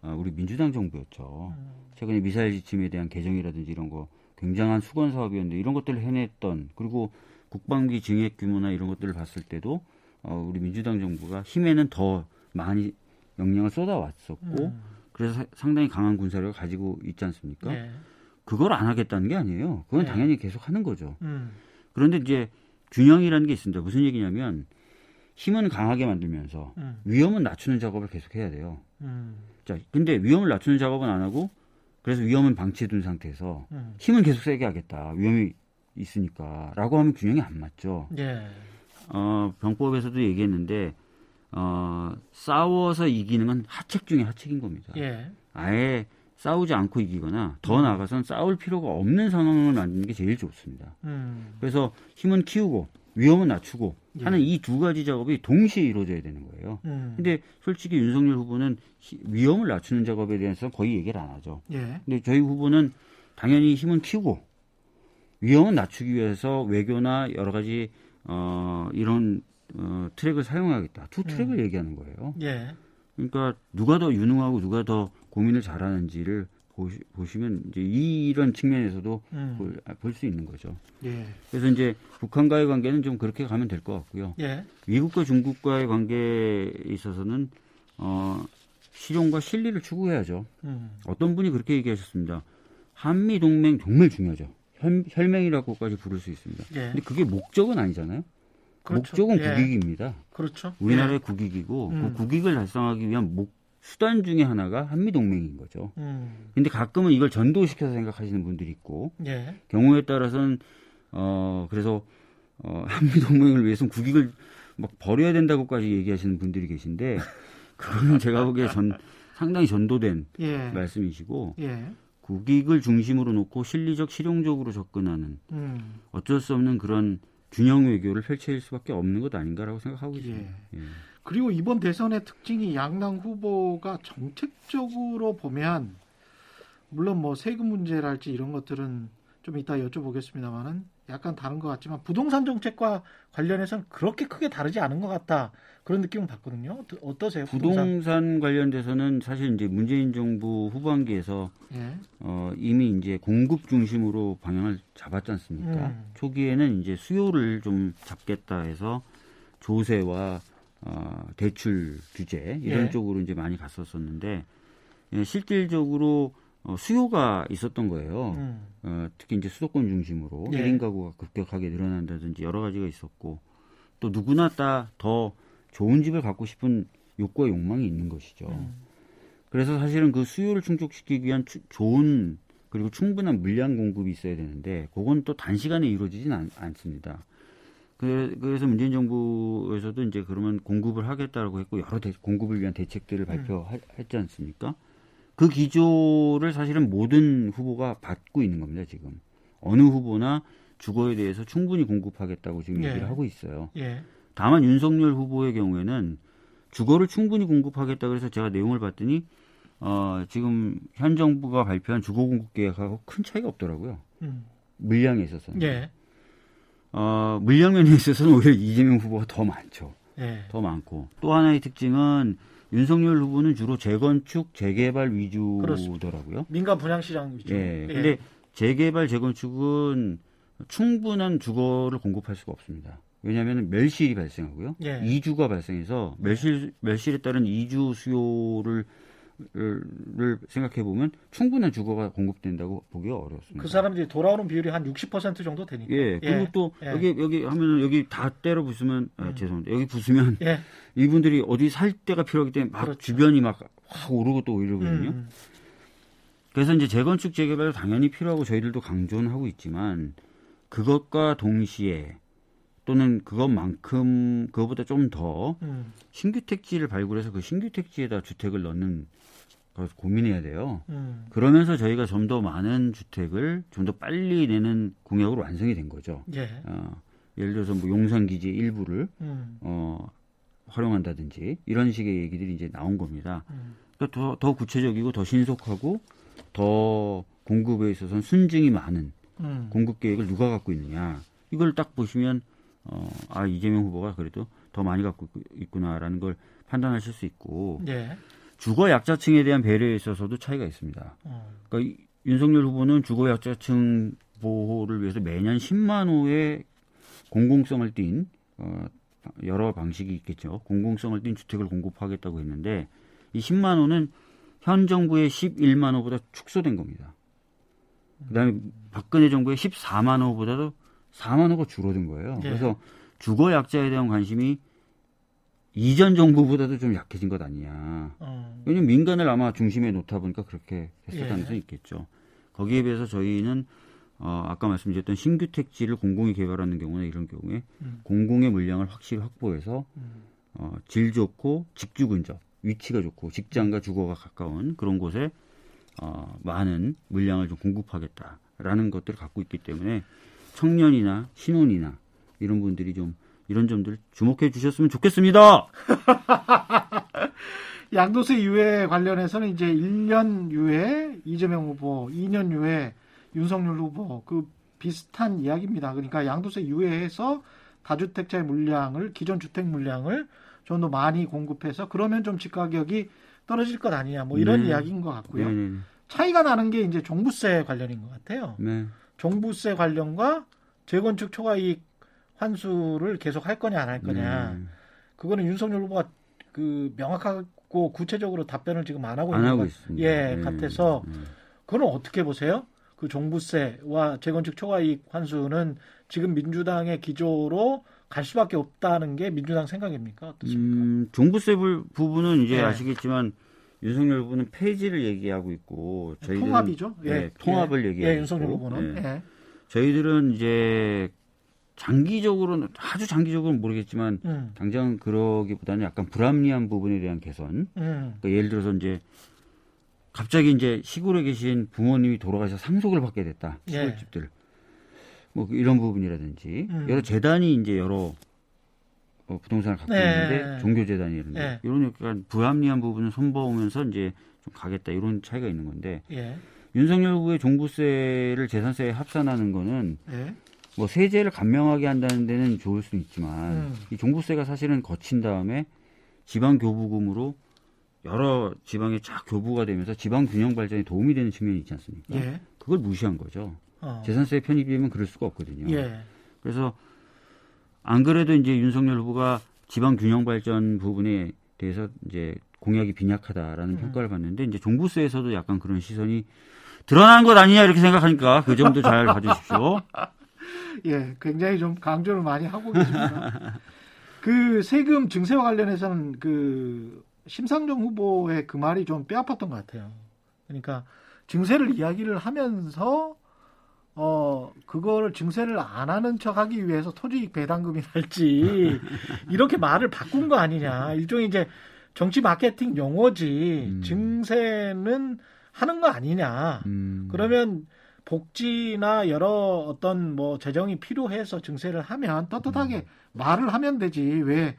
어, 우리 민주당 정부였죠. 음. 최근에 미사일 지침에 대한 개정이라든지 이런 거 굉장한 수건 사업이었는데 이런 것들을 해냈던 그리고 국방비 증액 규모나 이런 것들을 봤을 때도 어, 우리 민주당 정부가 힘에는 더 많이 역량을 쏟아왔었고 음. 그래서 사- 상당히 강한 군사력을 가지고 있지 않습니까? 예, 그걸 안 하겠다는 게 아니에요. 그건 네. 당연히 계속 하는 거죠. 음. 그런데 이제 균형이라는 게 있습니다. 무슨 얘기냐면 힘은 강하게 만들면서 음. 위험은 낮추는 작업을 계속 해야 돼요. 음. 자, 근데 위험을 낮추는 작업은 안 하고 그래서 위험은 방치해 둔 상태에서 음. 힘은 계속 세게 하겠다. 위험이 있으니까. 라고 하면 균형이 안 맞죠. 예, 어, 병법에서도 얘기했는데, 어, 싸워서 이기는 건 하책 중에 하책인 겁니다. 예, 아예 싸우지 않고 이기거나 더 나아가선 싸울 필요가 없는 상황을 만드는 게 제일 좋습니다. 음. 그래서 힘은 키우고 위험은 낮추고 예. 하는 이 두 가지 작업이 동시에 이루어져야 되는 거예요. 음. 근데 솔직히 윤석열 후보는 히- 위험을 낮추는 작업에 대해서 거의 얘기를 안 하죠. 예, 근데 저희 후보는 당연히 힘은 키우고 위험은 낮추기 위해서 외교나 여러 가지 어, 이런 어, 트랙을 사용하겠다. 두 트랙을 얘기하는 거예요. 예, 그러니까 누가 더 유능하고 누가 더 고민을 잘하는지를 보시, 보시면 이제 이런 측면에서도 음. 볼수 있는 거죠. 예, 그래서 이제 북한과의 관계는 좀 그렇게 가면 될 것 같고요. 예, 미국과 중국과의 관계에 있어서는 어, 실용과 실리를 추구해야죠. 음. 어떤 분이 그렇게 얘기하셨습니다. 한미 동맹 정말 중요하죠. 혈, 혈맹이라고까지 부를 수 있습니다. 예. 근데 그게 목적은 아니잖아요. 그렇죠. 목적은 예. 국익입니다. 그렇죠. 우리나라의 국익이고 음. 그 국익을 달성하기 위한 목, 수단 중에 하나가 한미 동맹인 거죠. 예. 음. 근데 가끔은 이걸 전도시켜서 생각하시는 분들이 있고 예. 경우에 따라서는 어 그래서 어 한미 동맹을 위해서는 국익을 막 버려야 된다고까지 얘기하시는 분들이 계신데 그거는 제가 보기에 전 상당히 전도된 예. 말씀이시고 예. 국익을 중심으로 놓고 실리적 실용적으로 접근하는 음. 어쩔 수 없는 그런 균형 외교를 펼칠 수밖에 없는 것 아닌가라고 생각하고 있습니다. 예. 그리고 이번 대선의 특징이 양당 후보가 정책적으로 보면 물론 뭐 세금 문제랄지 이런 것들은 좀 이따 여쭤보겠습니다만은 약간 다른 것 같지만 부동산 정책과 관련해서는 그렇게 크게 다르지 않은 것 같다 그런 느낌을 받거든요. 어떠- 어떠세요? 부동산 관련돼서는 사실 이제 문재인 정부 후반기에서 예. 어, 이미 이제 공급 중심으로 방향을 잡았지 않습니까? 음. 초기에는 이제 수요를 좀 잡겠다 해서 조세와 어, 대출 규제 이런 예. 쪽으로 이제 많이 갔었었는데 예, 실질적으로 어, 수요가 있었던 거예요. 음. 어, 특히 이제 수도권 중심으로 예. 1인 가구가 급격하게 늘어난다든지 여러 가지가 있었고 또 누구나 다 더 좋은 집을 갖고 싶은 욕구와 욕망이 있는 것이죠. 음. 그래서 사실은 그 수요를 충족시키기 위한 추- 좋은 그리고 충분한 물량 공급이 있어야 되는데 그건 또 단시간에 이루어지진 않, 않습니다. 그, 그래서 문재인 정부에서도 이제 그러면 공급을 하겠다라고 했고 여러 대, 공급을 위한 대책들을 발표했지 않습니까? 그 기조를 사실은 모든 후보가 받고 있는 겁니다, 지금. 어느 후보나 주거에 대해서 충분히 공급하겠다고 지금 예. 얘기를 하고 있어요. 예. 다만 윤석열 후보의 경우에는 주거를 충분히 공급하겠다 그래서 제가 내용을 봤더니 어, 지금 현 정부가 발표한 주거 공급 계획하고 큰 차이가 없더라고요. 음. 물량에 있어서는. 예. 어, 물량 면에 있어서는 오히려 이재명 후보가 더 많죠. 예. 더 많고. 또 하나의 특징은 윤석열 후보는 주로 재건축, 재개발 위주더라고요. 민간 분양 시장 위주. 예. 근데 재개발, 재건축은 충분한 주거를 공급할 수가 없습니다. 왜냐하면 멸실이 발생하고요. 예. 이주가 발생해서 멸실 멸실에 따른 이주 수요를 를 생각해 보면 충분한 주거가 공급된다고 보기가 어렵습니다. 그 사람들이 돌아오는 비율이 한 60% 정도 되니까. 예 그리고 또 예. 여기 여기 하면은 여기 다 때려 부수면 아, 음. 죄송합니다 여기 부수면 예. 이분들이 어디 살 때가 필요하기 때문에 막 그렇죠. 주변이 막 확 오르고 또 이러거든요. 음. 그래서 이제 재건축 재개발도 당연히 필요하고 저희들도 강조는 하고 있지만 그것과 동시에 또는 그것만큼 그것보다 좀더 음. 신규 택지를 발굴해서 그 신규 택지에다 주택을 넣는 그래서 고민해야 돼요. 음. 그러면서 저희가 좀 더 많은 주택을 좀 더 빨리 내는 공약으로 완성이 된 거죠. 예. 어, 예를 들어서 뭐 용산 기지 일부를 음. 어, 활용한다든지 이런 식의 얘기들이 이제 나온 겁니다. 음. 그러니까 더, 더 구체적이고 더 신속하고 더 공급에 있어서는 순증이 많은 음. 공급 계획을 누가 갖고 있느냐 이걸 딱 보시면 어, 아 이재명 후보가 그래도 더 많이 갖고 있구나라는 걸 판단하실 수 있고 예. 주거 약자층에 대한 배려에 있어서도 차이가 있습니다. 어. 그러니까 이- 윤석열 후보는 주거 약자층 보호를 위해서 매년 10만 호의 공공성을 띈 어, 여러 방식이 있겠죠. 공공성을 띈 주택을 공급하겠다고 했는데 이 10만 호는 현 정부의 11만 호보다 축소된 겁니다. 그다음에 박근혜 정부의 14만 호보다도 4만 호가 줄어든 거예요. 예. 그래서 주거 약자에 대한 관심이 이전 정부보다도 좀 약해진 것 아니냐. 어. 왜냐면 민간을 아마 중심에 놓다 보니까 그렇게 했을 예. 가능성이 있겠죠. 거기에 비해서 저희는 어, 아까 말씀드렸던 신규 택지를 공공이 개발하는 경우나 이런 경우에 음. 공공의 물량을 확실히 확보해서 음. 어, 질 좋고 직주 근접, 위치가 좋고 직장과 주거가 가까운 그런 곳에 어, 많은 물량을 좀 공급하겠다라는 것들을 갖고 있기 때문에 청년이나 신혼이나 이런 분들이 좀 이런 점들 주목해 주셨으면 좋겠습니다. 양도세 유예 관련해서는 이제 1년 유예 이재명 후보, 2년 유예 윤석열 후보 그 비슷한 이야기입니다. 그러니까 양도세 유예해서 다주택자의 물량을 기존 주택 물량을 좀 더 많이 공급해서 그러면 좀 집가격이 떨어질 것 아니냐 뭐 이런 네. 이야기인 것 같고요. 네 네. 차이가 나는 게 이제 종부세 관련인 것 같아요. 네. 종부세 관련과 재건축 초과 이익 환수를 계속 할 거냐 안 할 거냐. 네. 그거는 윤석열 후보가 그 명확하고 구체적으로 답변을 지금 안 하고 안 있는 하고 것 있습니다. 예, 네. 같아서 네. 그거는 어떻게 보세요? 그 종부세와 재건축 초과 이익 환수는 지금 민주당의 기조로 갈 수밖에 없다는 게 민주당 생각입니까? 어떻습니까? 음, 종부세 부- 부분은 이제 예. 아시겠지만 윤석열 후보는 폐지를 얘기하고 있고 저희들은 통합이죠. 예, 네, 통합을 예, 얘기하고 예, 윤석열 있고, 후보는 예. 예. 저희들은 이제 장기적으로는 아주 장기적으로는 모르겠지만 음, 당장 그러기보다는 약간 불합리한 부분에 대한 개선. 음, 그러니까 예를 들어서 이제 갑자기 이제 시골에 계신 부모님이 돌아가셔서 상속을 받게 됐다. 예. 시골집들. 뭐 이런 부분이라든지 음. 여러 재단이 이제 여러 어, 부동산을 갖고 네. 있는데 종교 재단이라든지 네. 이런 약간 불합리한 부분을 손보면서 이제 좀 가겠다 이런 차이가 있는 건데 예, 윤석열 후보의 종부세를 재산세에 합산하는 거는 예, 뭐 세제를 감명하게 한다는 데는 좋을 수는 있지만 음. 이 종부세가 사실은 거친 다음에 지방 교부금으로 여러 지방에 쫙 교부가 되면서 지방 균형 발전에 도움이 되는 측면이 있지 않습니까? 예, 그걸 무시한 거죠. 어, 재산세 편입이면 그럴 수가 없거든요. 예, 그래서 안 그래도 이제 윤석열 후보가 지방 균형 발전 부분에 대해서 이제 공약이 빈약하다라는 음. 평가를 받는데 이제 종부세에서도 약간 그런 시선이 드러난 것 아니냐 이렇게 생각하니까 그 점도 잘 봐주십시오. 예, 굉장히 좀 강조를 많이 하고 계십니다. 그 세금 증세와 관련해서는 그 심상정 후보의 그 말이 좀 뼈아팠던 것 같아요. 그러니까 증세를 이야기를 하면서 어 그거를 증세를 안 하는 척 하기 위해서 토지익 배당금이랄지 이렇게 말을 바꾼 거 아니냐. 일종의 이제 정치 마케팅 용어지. 음. 증세는 하는 거 아니냐. 음. 그러면 복지나 여러 어떤 뭐 재정이 필요해서 증세를 하면 떳떳하게 말을 하면 되지. 왜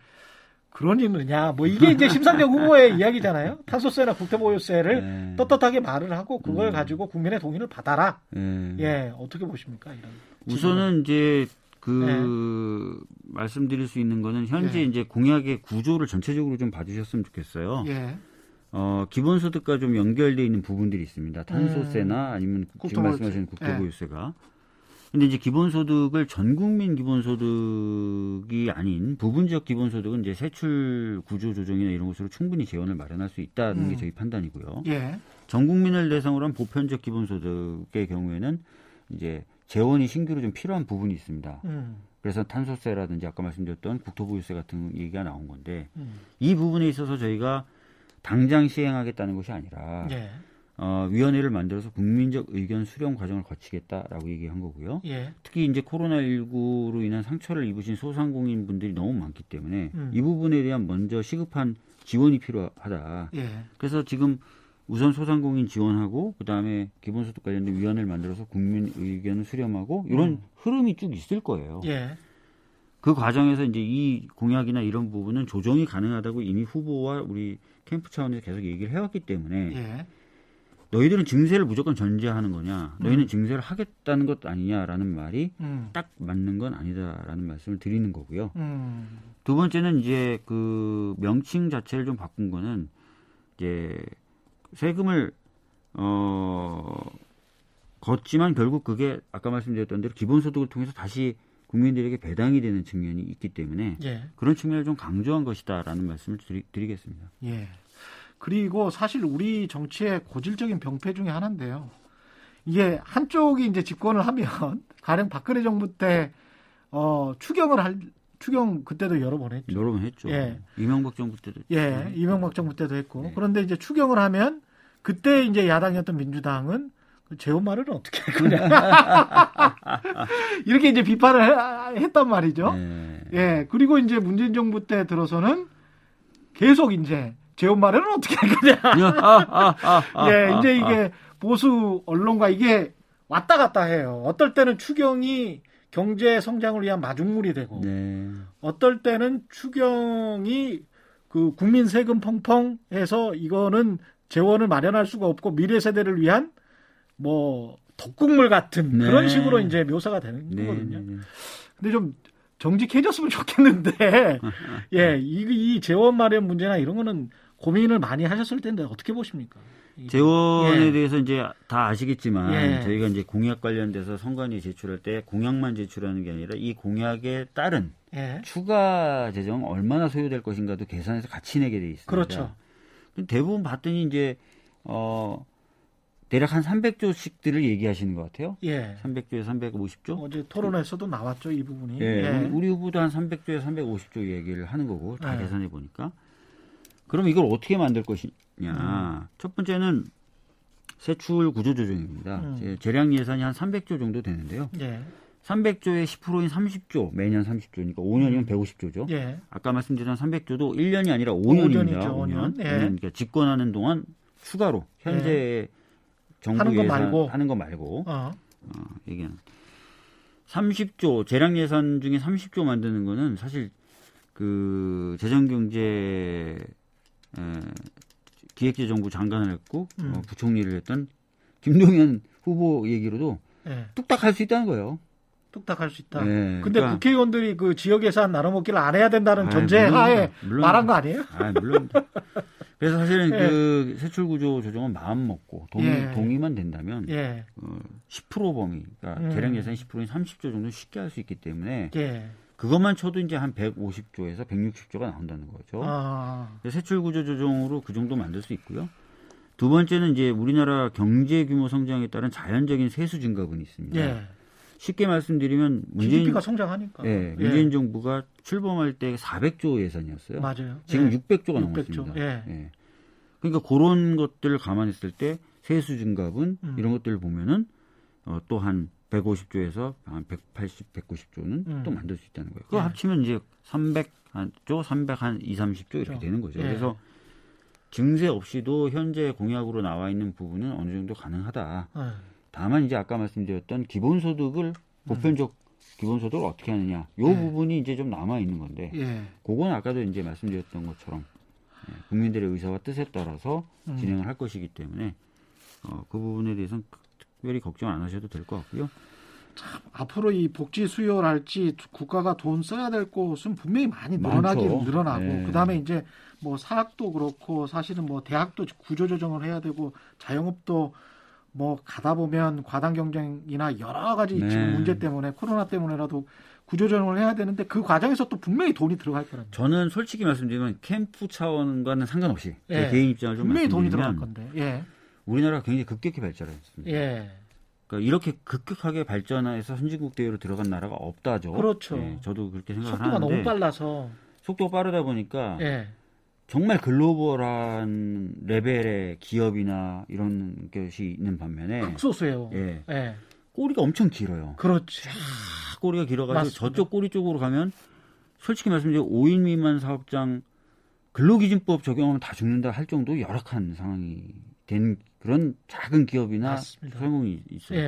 그러니 느냐 뭐 이게 이제 심상정 후보의 이야기잖아요 탄소세나 국토보유세를 네. 떳떳하게 말을 하고 그걸 음. 가지고 국민의 동의를 받아라 예. 예 어떻게 보십니까 이런 우선은 이제 그 말씀드릴 수 있는 거는 현재 네. 이제 공약의 구조를 전체적으로 좀 봐주셨으면 좋겠어요. 예 어, 기본소득과 좀 연결돼 있는 부분들이 있습니다. 탄소세나 아니면 지금 국토보유세. 말씀하신 국토보유세가. 근데 이제 기본소득을 전 국민 기본소득이 아닌 부분적 기본소득은 이제 세출 구조 조정이나 이런 것으로 충분히 재원을 마련할 수 있다는 음. 게 저희 판단이고요. 예. 전 국민을 대상으로 한 보편적 기본소득의 경우에는 이제 재원이 신규로 좀 필요한 부분이 있습니다. 음, 그래서 탄소세라든지 아까 말씀드렸던 국토보유세 같은 얘기가 나온 건데 음. 이 부분에 있어서 저희가 당장 시행하겠다는 것이 아니라 예. 어, 위원회를 만들어서 국민적 의견 수렴 과정을 거치겠다라고 얘기한 거고요. 예. 특히 이제 코로나19로 인한 상처를 입으신 소상공인 분들이 너무 많기 때문에 음. 이 부분에 대한 먼저 시급한 지원이 필요하다. 예. 그래서 지금 우선 소상공인 지원하고 그다음에 기본소득 관련된 위원회를 만들어서 국민 의견을 수렴하고 이런 음. 흐름이 쭉 있을 거예요. 예. 그 과정에서 이제 이 공약이나 이런 부분은 조정이 가능하다고 이미 후보와 우리 캠프 차원에서 계속 얘기를 해왔기 때문에 예. 너희들은 증세를 무조건 전제하는 거냐, 너희는 증세를 하겠다는 것 아니냐라는 말이 음. 딱 맞는 건 아니다라는 말씀을 드리는 거고요. 음. 두 번째는 이제 그 명칭 자체를 좀 바꾼 거는 이제 세금을 어 걷지만 결국 그게 아까 말씀드렸던 대로 기본소득을 통해서 다시 국민들에게 배당이 되는 측면이 있기 때문에 예. 그런 측면을 좀 강조한 것이다라는 말씀을 드리, 드리겠습니다. 예. 그리고 사실 우리 정치의 고질적인 병폐 중에 하나인데요. 이게 한쪽이 이제 집권을 하면 가령 박근혜 정부 때 어, 추경을 할 추경 그때도 여러 번 했죠. 여러 번 했죠. 예. 이명박 정부 때도 예, 이명박 정부 때도 했고. 네. 그런데 이제 추경을 하면 그때 이제 야당이었던 민주당은 그 재원마련을 어떻게 할 거냐. 이렇게 이제 비판을 해- 했단 말이죠. 네. 예, 그리고 이제 문재인 정부 때 들어서는 계속 이제 재원 마련은 어떻게 할 거냐. 아, 아, 아, 아, 예, 아, 이제 아. 이게 보수 언론과 이게 왔다 갔다 해요. 어떨 때는 추경이 경제 성장을 위한 마중물이 되고, 네. 어떨 때는 추경이 그 국민 세금 펑펑 해서 이거는 재원을 마련할 수가 없고 미래 세대를 위한 뭐 덕국물 같은 네. 그런 식으로 이제 묘사가 되는 네. 거거든요. 네. 근데 좀 정직해졌으면 좋겠는데, 예, 이, 이 재원 마련 문제나 이런 거는 고민을 많이 하셨을 텐데 어떻게 보십니까? 이- 재원에 예. 대해서 이제 다 아시겠지만 예. 저희가 이제 공약 관련돼서 선관위 제출할 때 공약만 제출하는 게 아니라 이 공약에 따른 예, 추가 재정 얼마나 소요될 것인가도 계산해서 같이 내게 돼 있습니다. 그렇죠. 대부분 봤더니 이제 어 대략 한 300조씩들을 얘기하시는 것 같아요. 예. 300조에 350조. 어제 토론에서도 나왔죠 이 부분이. 예, 예. 우리- 후보도 한 300조에 350조 얘기를 하는 거고 다 네. 계산해 보니까. 그럼 이걸 어떻게 만들 것이냐? 음. 첫 번째는 세출 구조 조정입니다. 음. 재량 예산이 한 300조 정도 되는데요. 예. 300조의 10%인 30조, 매년 30조니까 5년이면 150조죠. 예. 아까 말씀드린 300조도 1년이 아니라 5년입니다. 5년이죠, 5년. 예. 그러니까 집권하는 동안 추가로 현재 정부 하는 거 예산 말고. 하는 거 말고 어. 어, 얘기는 30조 재량 예산 중에 30조 만드는 거는 사실 그 재정 경제 에, 기획재정부 장관을 했고 음. 어, 부총리를 했던 김동연 후보 얘기로도 예. 뚝딱 할 수 있다는 거예요. 뚝딱 할 수 있다. 네, 근데 그러니까- 국회의원들이 그 지역 예산 나눠먹기를 안 해야 된다는 전제. 하에. 말한 거 아니에요? 아, 물론. 그래서 사실은 예. 그 세출 구조 조정은 마음 먹고 동의, 예. 동의만 된다면 예. 어, 10% 범위, 그러니까 음. 재량 예산이 10%인 30조 정도 쉽게 할 수 있기 때문에 예. 그것만 쳐도 이제 한 150조에서 160조가 나온다는 거죠. 아. 세출 구조 조정으로 그 정도 만들 수 있고요. 두 번째는 이제 우리나라 경제 규모 성장에 따른 자연적인 세수 증가분이 있습니다. 예. 쉽게 말씀드리면 문재인 GDP가 성장하니까. 예, 문재인 정부가 출범할 때 400조 예산이었어요. 맞아요. 지금 예. 600조가 600조, 넘었습니다. 예. 그러니까 그런 것들을 감안했을 때 세수 증가분 음. 이런 것들을 보면은 어, 또한 150조에서 한 180, 190조는 음. 또 만들 수 있다는 거예요. 그거 예. 합치면 이제 300조, 300 한 2, 30조 이렇게 그렇죠. 되는 거죠. 예. 그래서 증세 없이도 현재 공약으로 나와 있는 부분은 어느 정도 가능하다. 예. 다만 이제 아까 말씀드렸던 기본소득을 보편적 기본소득을 어떻게 하느냐. 요 예. 부분이 이제 좀 남아 있는 건데 예. 그건 아까도 이제 말씀드렸던 것처럼 예, 국민들의 의사와 뜻에 따라서 음. 진행을 할 것이기 때문에 어, 그 부분에 대해서는 특별히 걱정 안 하셔도 될 것 같고요. 앞으로 이 복지 수요랄지 국가가 돈 써야 될 곳은 분명히 많이 많죠. 늘어나긴 늘어나고 네. 그다음에 이제 뭐 사학도 그렇고 사실은 뭐 대학도 구조 조정을 해야 되고 자영업도 뭐 가다 보면 과당 경쟁이나 여러 가지 네. 지금 문제 때문에 코로나 때문에라도 구조 조정을 해야 되는데 그 과정에서 또 분명히 돈이 들어갈 거라는 저는 솔직히 말씀드리면 캠프 차원과는 상관없이 제 예. 개인 입장을 좀 분명히 돈이 들어갈 건데 예. 우리나라가 굉장히 급격히 발전했습니다. 예. 그러니까 이렇게 급격하게 발전해서 선진국 대우로 들어간 나라가 없다죠. 그렇죠. 예, 저도 그렇게 생각을 속도가 하는데 너무 빨라서 속도가 빠르다 보니까 예. 정말 글로벌한 레벨의 기업이나 이런 것이 있는 반면에 극소수예요. 예, 예. 꼬리가 엄청 길어요. 그렇지. 딱 꼬리가 길어가지고 맞습니다. 저쪽 꼬리 쪽으로 가면 솔직히 말씀드리면 5인 미만 사업장 근로기준법 적용하면 다 죽는다 할 정도 열악한 상황이 된 그런 작은 기업이나 맞습니다. 소상공인이 있어요. 예.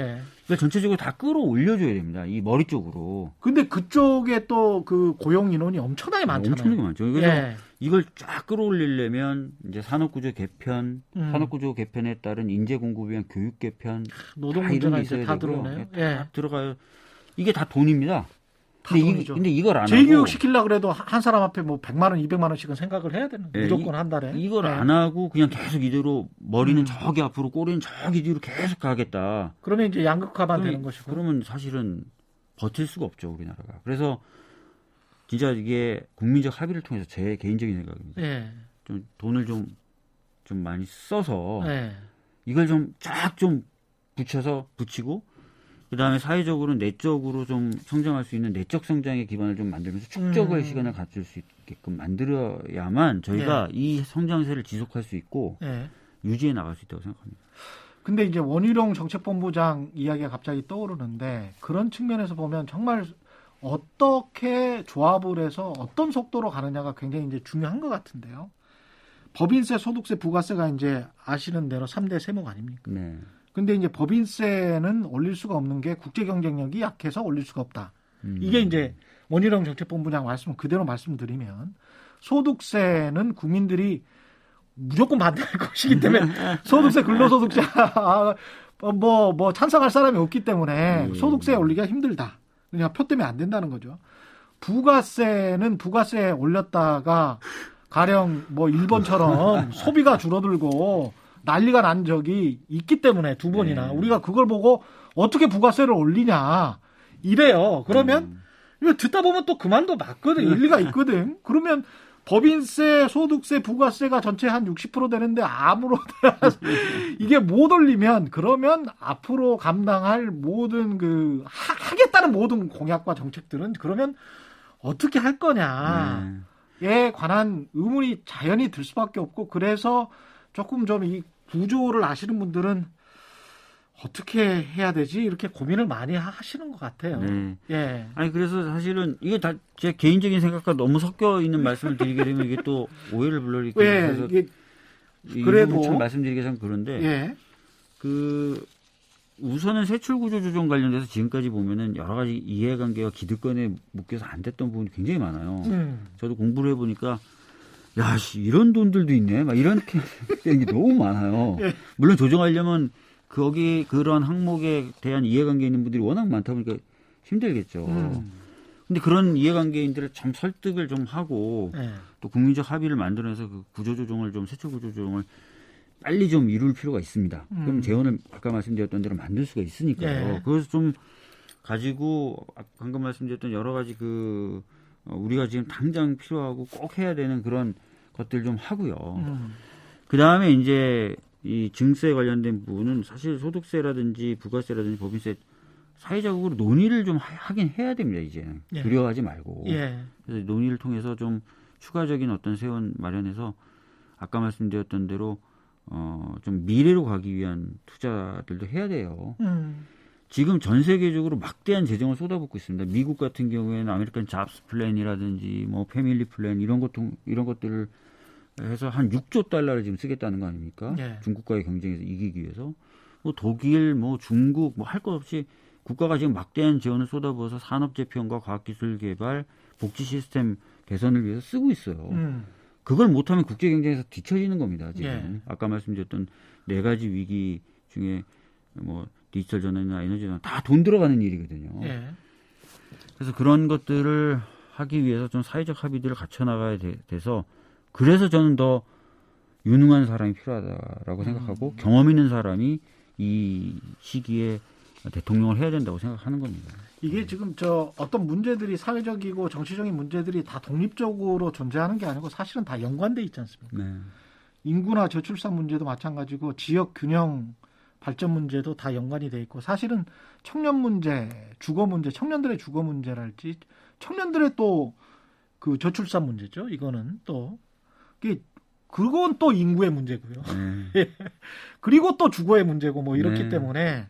그러니까 전체적으로 다 끌어올려줘야 됩니다. 이 머리 쪽으로. 근데 그쪽에 또 그 고용 인원이 엄청나게 많잖아요. 엄청나게 많죠. 그래서 예. 이걸 쫙 끌어올리려면 이제 산업구조 개편, 음. 산업구조 개편에 따른 인재 공급에 위한 교육 개편 노동 다 이런 문제가 게 이제 있어야 다 되고요. 들어오네요. 다 예. 들어가요. 이게 다 돈입니다. 다 근데, 이, 돈이죠. 근데 이걸 안 재교육 하고 시키려 그래도 한 사람 앞에 뭐 100만 원, 200만 원씩은 생각을 해야 되는 예, 무조건 한 달에. 이걸 예. 안 하고 그냥 계속 이대로 머리는 음. 저기 앞으로 꼬리는 저기 뒤로 계속 가겠다. 그러면 이제 양극화만 그러면- 되는 것이고. 그러면 사실은 버틸 수가 없죠 우리나라가. 그래서 진짜 이게 국민적 합의를 통해서 제 개인적인 생각입니다. 예. 좀 돈을 좀 좀 많이 써서 예. 이걸 좀 쫙 좀 붙여서 붙이고 그다음에 사회적으로 내적으로 좀 성장할 수 있는 내적 성장의 기반을 좀 만들면서 축적할 음. 시간을 가질 수 있게끔 만들어야만 저희가 이 성장세를 지속할 수 있고 예. 유지해 나갈 수 있다고 생각합니다. 근데 이제 원희룡 정책본부장 이야기가 갑자기 떠오르는데 그런 측면에서 보면 정말 어떻게 조합을 해서 어떤 속도로 가느냐가 굉장히 이제 중요한 것 같은데요. 법인세, 소득세, 부가세가 이제 아시는 대로 3대 세목 아닙니까? 네. 근데 이제 법인세는 올릴 수가 없는 게 국제 경쟁력이 약해서 올릴 수가 없다. 음. 이게 이제 원희룡 정책본부장 말씀 그대로 말씀드리면 소득세는 국민들이 무조건 반대할 것이기 때문에 소득세 근로소득세 뭐뭐 뭐 찬성할 사람이 없기 때문에 예. 소득세 올리기가 힘들다. 그냥 표 때문에 안 된다는 거죠. 부가세는 부가세 올렸다가 가령 뭐 일본처럼 소비가 줄어들고 난리가 난 적이 있기 때문에 두 번이나 네. 우리가 그걸 보고 어떻게 부가세를 올리냐 이래요. 그러면 음. 이거 듣다 보면 또그 말도 맞거든. 일리가 있거든. 그러면 법인세, 소득세, 부가세가 전체 한 60% 되는데 아무로 이게 못 올리면 그러면 앞으로 감당할 모든 그 하, 겠다는 모든 공약과 정책들은 그러면 어떻게 할 거냐에 네. 관한 의문이 자연히 들 수밖에 없고 그래서 조금 좀 이 구조를 아시는 분들은 어떻게 해야 되지 이렇게 고민을 많이 하시는 것 같아요. 네. 예. 아니 그래서 사실은 이게 다 제 개인적인 생각과 너무 섞여 있는 말씀을 드리게 되면 이게 또 오해를 불러일으키고 왜 그래서 이게 이 그래도- 참 말씀드리기 참 그런데 예. 그 우선은 세출 구조 조정 관련돼서 지금까지 보면은 여러 가지 이해관계와 기득권에 묶여서 안 됐던 부분이 굉장히 많아요. 음. 저도 공부를 해보니까 야, 씨, 이런 돈들도 있네. 막 이런 게 너무 많아요. 예. 물론 조정하려면 거기 그런 항목에 대한 이해관계 있는 분들이 워낙 많다 보니까 힘들겠죠. 음. 근데 그런 이해관계인들을 참 설득을 좀 하고 예. 또 국민적 합의를 만들어서 그 구조조정을 좀 세출 구조조정을 빨리 좀 이룰 필요가 있습니다. 음. 그럼 재원을 아까 말씀드렸던 대로 만들 수가 있으니까요. 예. 그래서 좀 가지고 아- 방금 말씀드렸던 여러 가지 그 어, 우리가 지금 당장 필요하고 꼭 해야 되는 그런 것들 좀 하고요. 음. 그 다음에 이제 이 증세 관련된 부분은 사실 소득세라든지 부가세라든지 법인세 사회적으로 논의를 좀 하- 하긴 해야 됩니다. 이제 예. 두려워하지 말고. 예. 그래서 논의를 통해서 좀 추가적인 어떤 세원 마련해서 아까 말씀드렸던 대로 어, 좀 미래로 가기 위한 투자들도 해야 돼요. 음. 지금 전 세계적으로 막대한 재정을 쏟아붓고 있습니다. 미국 같은 경우에는 American Jobs Plan이라든지 뭐 Family Plan 이런 것 이런 것들을 해서 한 6조 달러를 지금 쓰겠다는 거 아닙니까? 예. 중국과의 경쟁에서 이기기 위해서 뭐 독일, 뭐 중국 뭐 할 것 없이 국가가 지금 막대한 지원을 쏟아부어서 산업 재편과 과학기술 개발, 복지 시스템 개선을 위해서 쓰고 있어요. 음. 그걸 못하면 국제 경쟁에서 뒤처지는 겁니다. 지금 예. 아까 말씀드렸던 네 가지 위기 중에 뭐 디지털 전환이나 에너지 전환 다 돈 들어가는 일이거든요. 예. 그래서 그런 것들을 하기 위해서 좀 사회적 합의들을 갖춰 나가야 돼, 서 그래서 저는 더 유능한 사람이 필요하다라고 생각하고 경험 있는 사람이 이 시기에 대통령을 해야 된다고 생각하는 겁니다. 이게 지금 저 어떤 문제들이 사회적이고 정치적인 문제들이 다 독립적으로 존재하는 게 아니고 사실은 다 연관돼 있지 않습니까? 네. 인구나 저출산 문제도 마찬가지고 지역 균형 발전 문제도 다 연관이 돼 있고 사실은 청년 문제, 주거 문제, 청년들의 주거 문제랄지 청년들의 또 그 저출산 문제죠. 이거는 또 그건 또 인구의 문제고요. 네. 그리고 또 주거의 문제고 뭐 이렇기 네. 때문에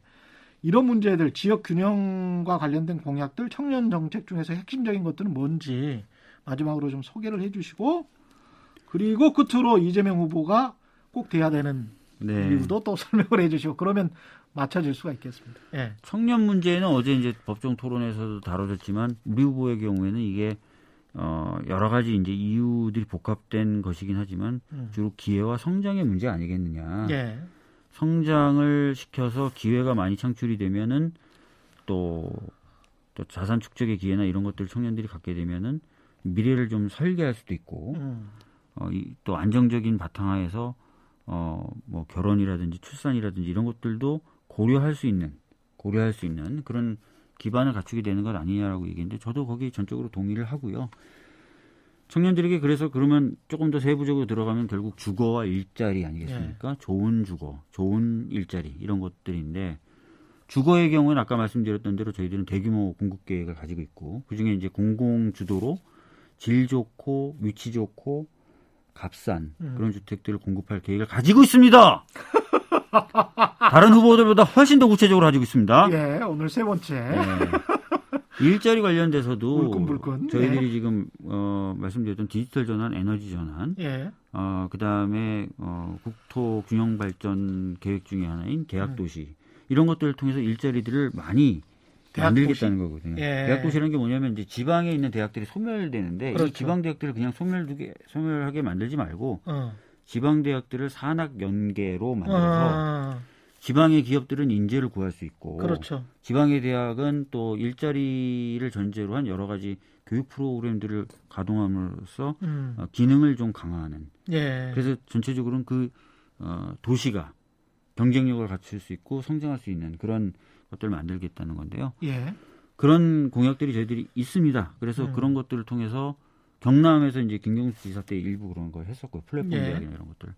이런 문제들 지역 균형과 관련된 공약들 청년 정책 중에서 핵심적인 것들은 뭔지 마지막으로 좀 소개를 해주시고 그리고 끝으로 이재명 후보가 꼭 돼야 되는 네. 이유도 또 설명을 해주시고 그러면 맞춰질 수가 있겠습니다. 예. 청년 문제는 어제 이제 법정 토론에서도 다뤄졌지만 우리 후보의 경우에는 이게 어 여러 가지 이제 이유들이 복합된 것이긴 하지만 음. 주로 기회와 성장의 문제 아니겠느냐. 예. 성장을 시켜서 기회가 많이 창출이 되면은 또, 또 자산 축적의 기회나 이런 것들을 청년들이 갖게 되면은 미래를 좀 설계할 수도 있고 음. 어, 이, 또 안정적인 바탕하에서 어, 뭐 결혼이라든지 출산이라든지 이런 것들도 고려할 수 있는 고려할 수 있는 그런 기반을 갖추게 되는 것 아니냐라고 얘기했는데 저도 거기 전적으로 동의를 하고요. 청년들에게 그래서 그러면 조금 더 세부적으로 들어가면 결국 주거와 일자리 아니겠습니까? 좋은 주거, 좋은 일자리 이런 것들인데 주거의 경우는 아까 말씀드렸던 대로 저희들은 대규모 공급 계획을 가지고 있고 그중에 이제 공공 주도로 질 좋고 위치 좋고 값싼 음. 그런 주택들을 공급할 계획을 가지고 있습니다. 다른 후보들보다 훨씬 더 구체적으로 가지고 있습니다. 예, 오늘 세 번째. 네. 일자리 관련돼서도 울끈불끈. 저희들이 지금 어, 말씀드렸던 디지털 전환, 에너지 전환, 예. 어, 그 다음에 어, 국토 균형 발전 계획 중에 하나인 계약 도시 이런 것들을 통해서 일자리들을 많이 만들겠다는 거거든요. 예. 대학 도시라는 게 뭐냐면 이제 지방에 있는 대학들이 소멸되는데 그렇죠. 이 지방 대학들을 그냥 소멸두게 소멸하게 만들지 말고 어. 지방 대학들을 산학 연계로 만들어서 어. 지방의 기업들은 인재를 구할 수 있고 그렇죠. 지방의 대학은 또 일자리를 전제로 한 여러 가지 교육 프로그램들을 가동함으로써 음. 어, 기능을 좀 강화하는 예. 그래서 전체적으로는 그 어, 도시가 경쟁력을 갖출 수 있고 성장할 수 있는 그런 것들을 만들겠다는 건데요. 예. 그런 공약들이 저희들이 있습니다. 그래서 음. 그런 것들을 통해서 경남에서 이제 김경수 지사 때 일부 그런 걸 했었고요. 플랫폼 예. 대학이나 이런 것들.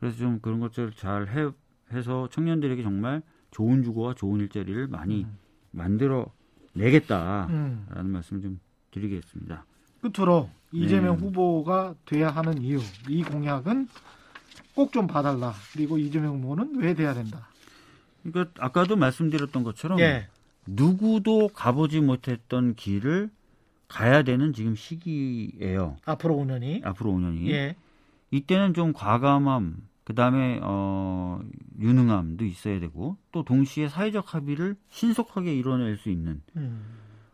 그래서 좀 그런 것들을 잘 해, 해서 청년들에게 정말 좋은 주거와 좋은 일자리를 많이 음. 만들어 내겠다라는 음. 말씀을 좀 드리겠습니다. 끝으로 이재명 네. 후보가 돼야 하는 이유, 이 공약은 꼭 좀 봐달라. 그리고 이재명 후보는 왜 돼야 된다. 그러니까 아까도 말씀드렸던 것처럼 예. 누구도 가보지 못했던 길을 가야 되는 지금 시기예요. 앞으로 5년이. 앞으로 5년이. 예. 이때는 좀 과감함, 그 다음에 어, 유능함도 있어야 되고 또 동시에 사회적 합의를 신속하게 이뤄낼 수 있는 음.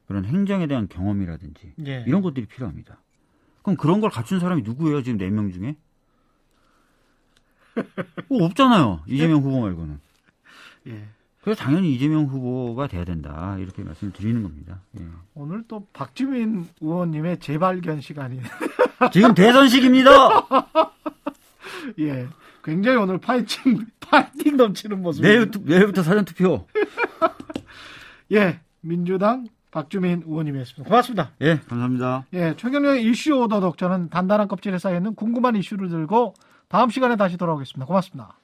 그런 행정에 대한 경험이라든지 예. 이런 것들이 필요합니다. 그럼 그런 걸 갖춘 사람이 누구예요? 지금 네 명 중에? 뭐 없잖아요. 이재명 후보 말고는. 예. 그래서 당연히 이재명 후보가 돼야 된다. 이렇게 말씀을 드리는 겁니다. 예. 오늘 또 박주민 의원님의 재발견 시간이. 지금 대선식입니다. 예. 굉장히 오늘 파이팅, 파이팅 넘치는 모습. 내일, 내일부터 사전 투표. 예. 민주당 박주민 의원님이었습니다. 고맙습니다. 예, 감사합니다. 예. 최경영의 이슈 오더독 저는 단단한 껍질에 쌓여있는 궁금한 이슈를 들고 다음 시간에 다시 돌아오겠습니다. 고맙습니다.